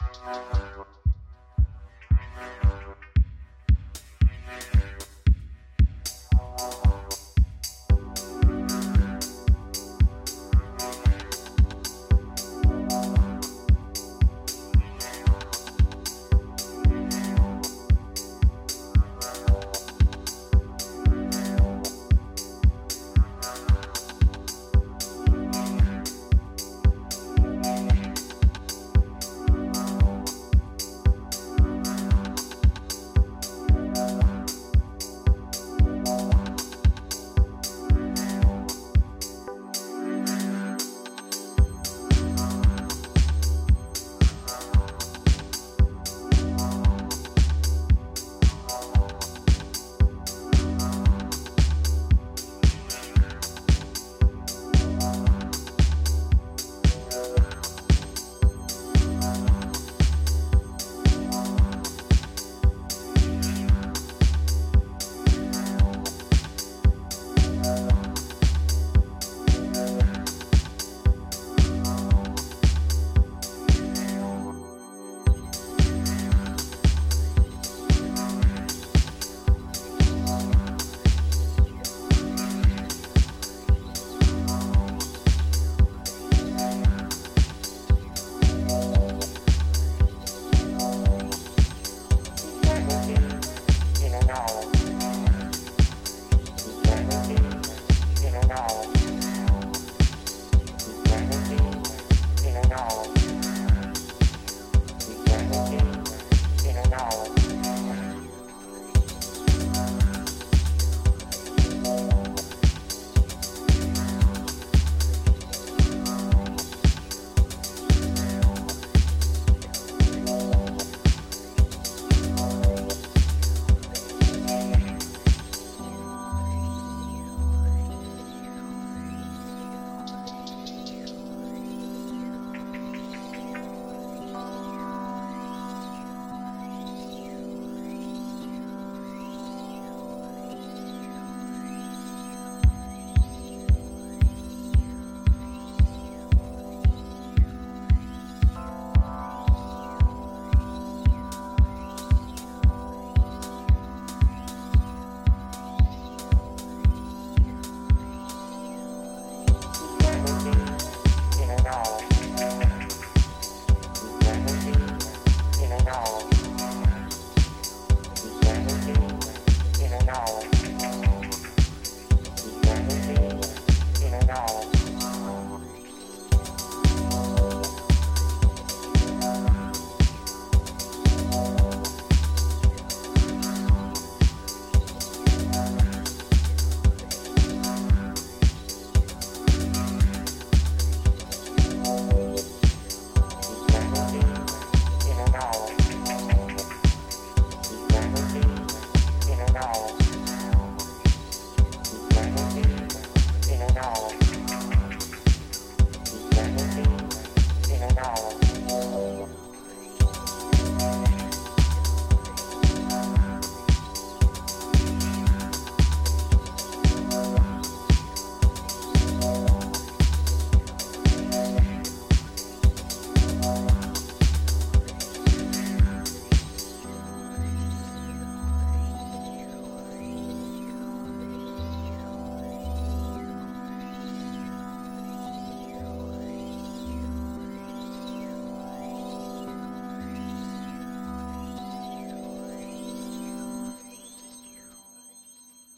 Thank now.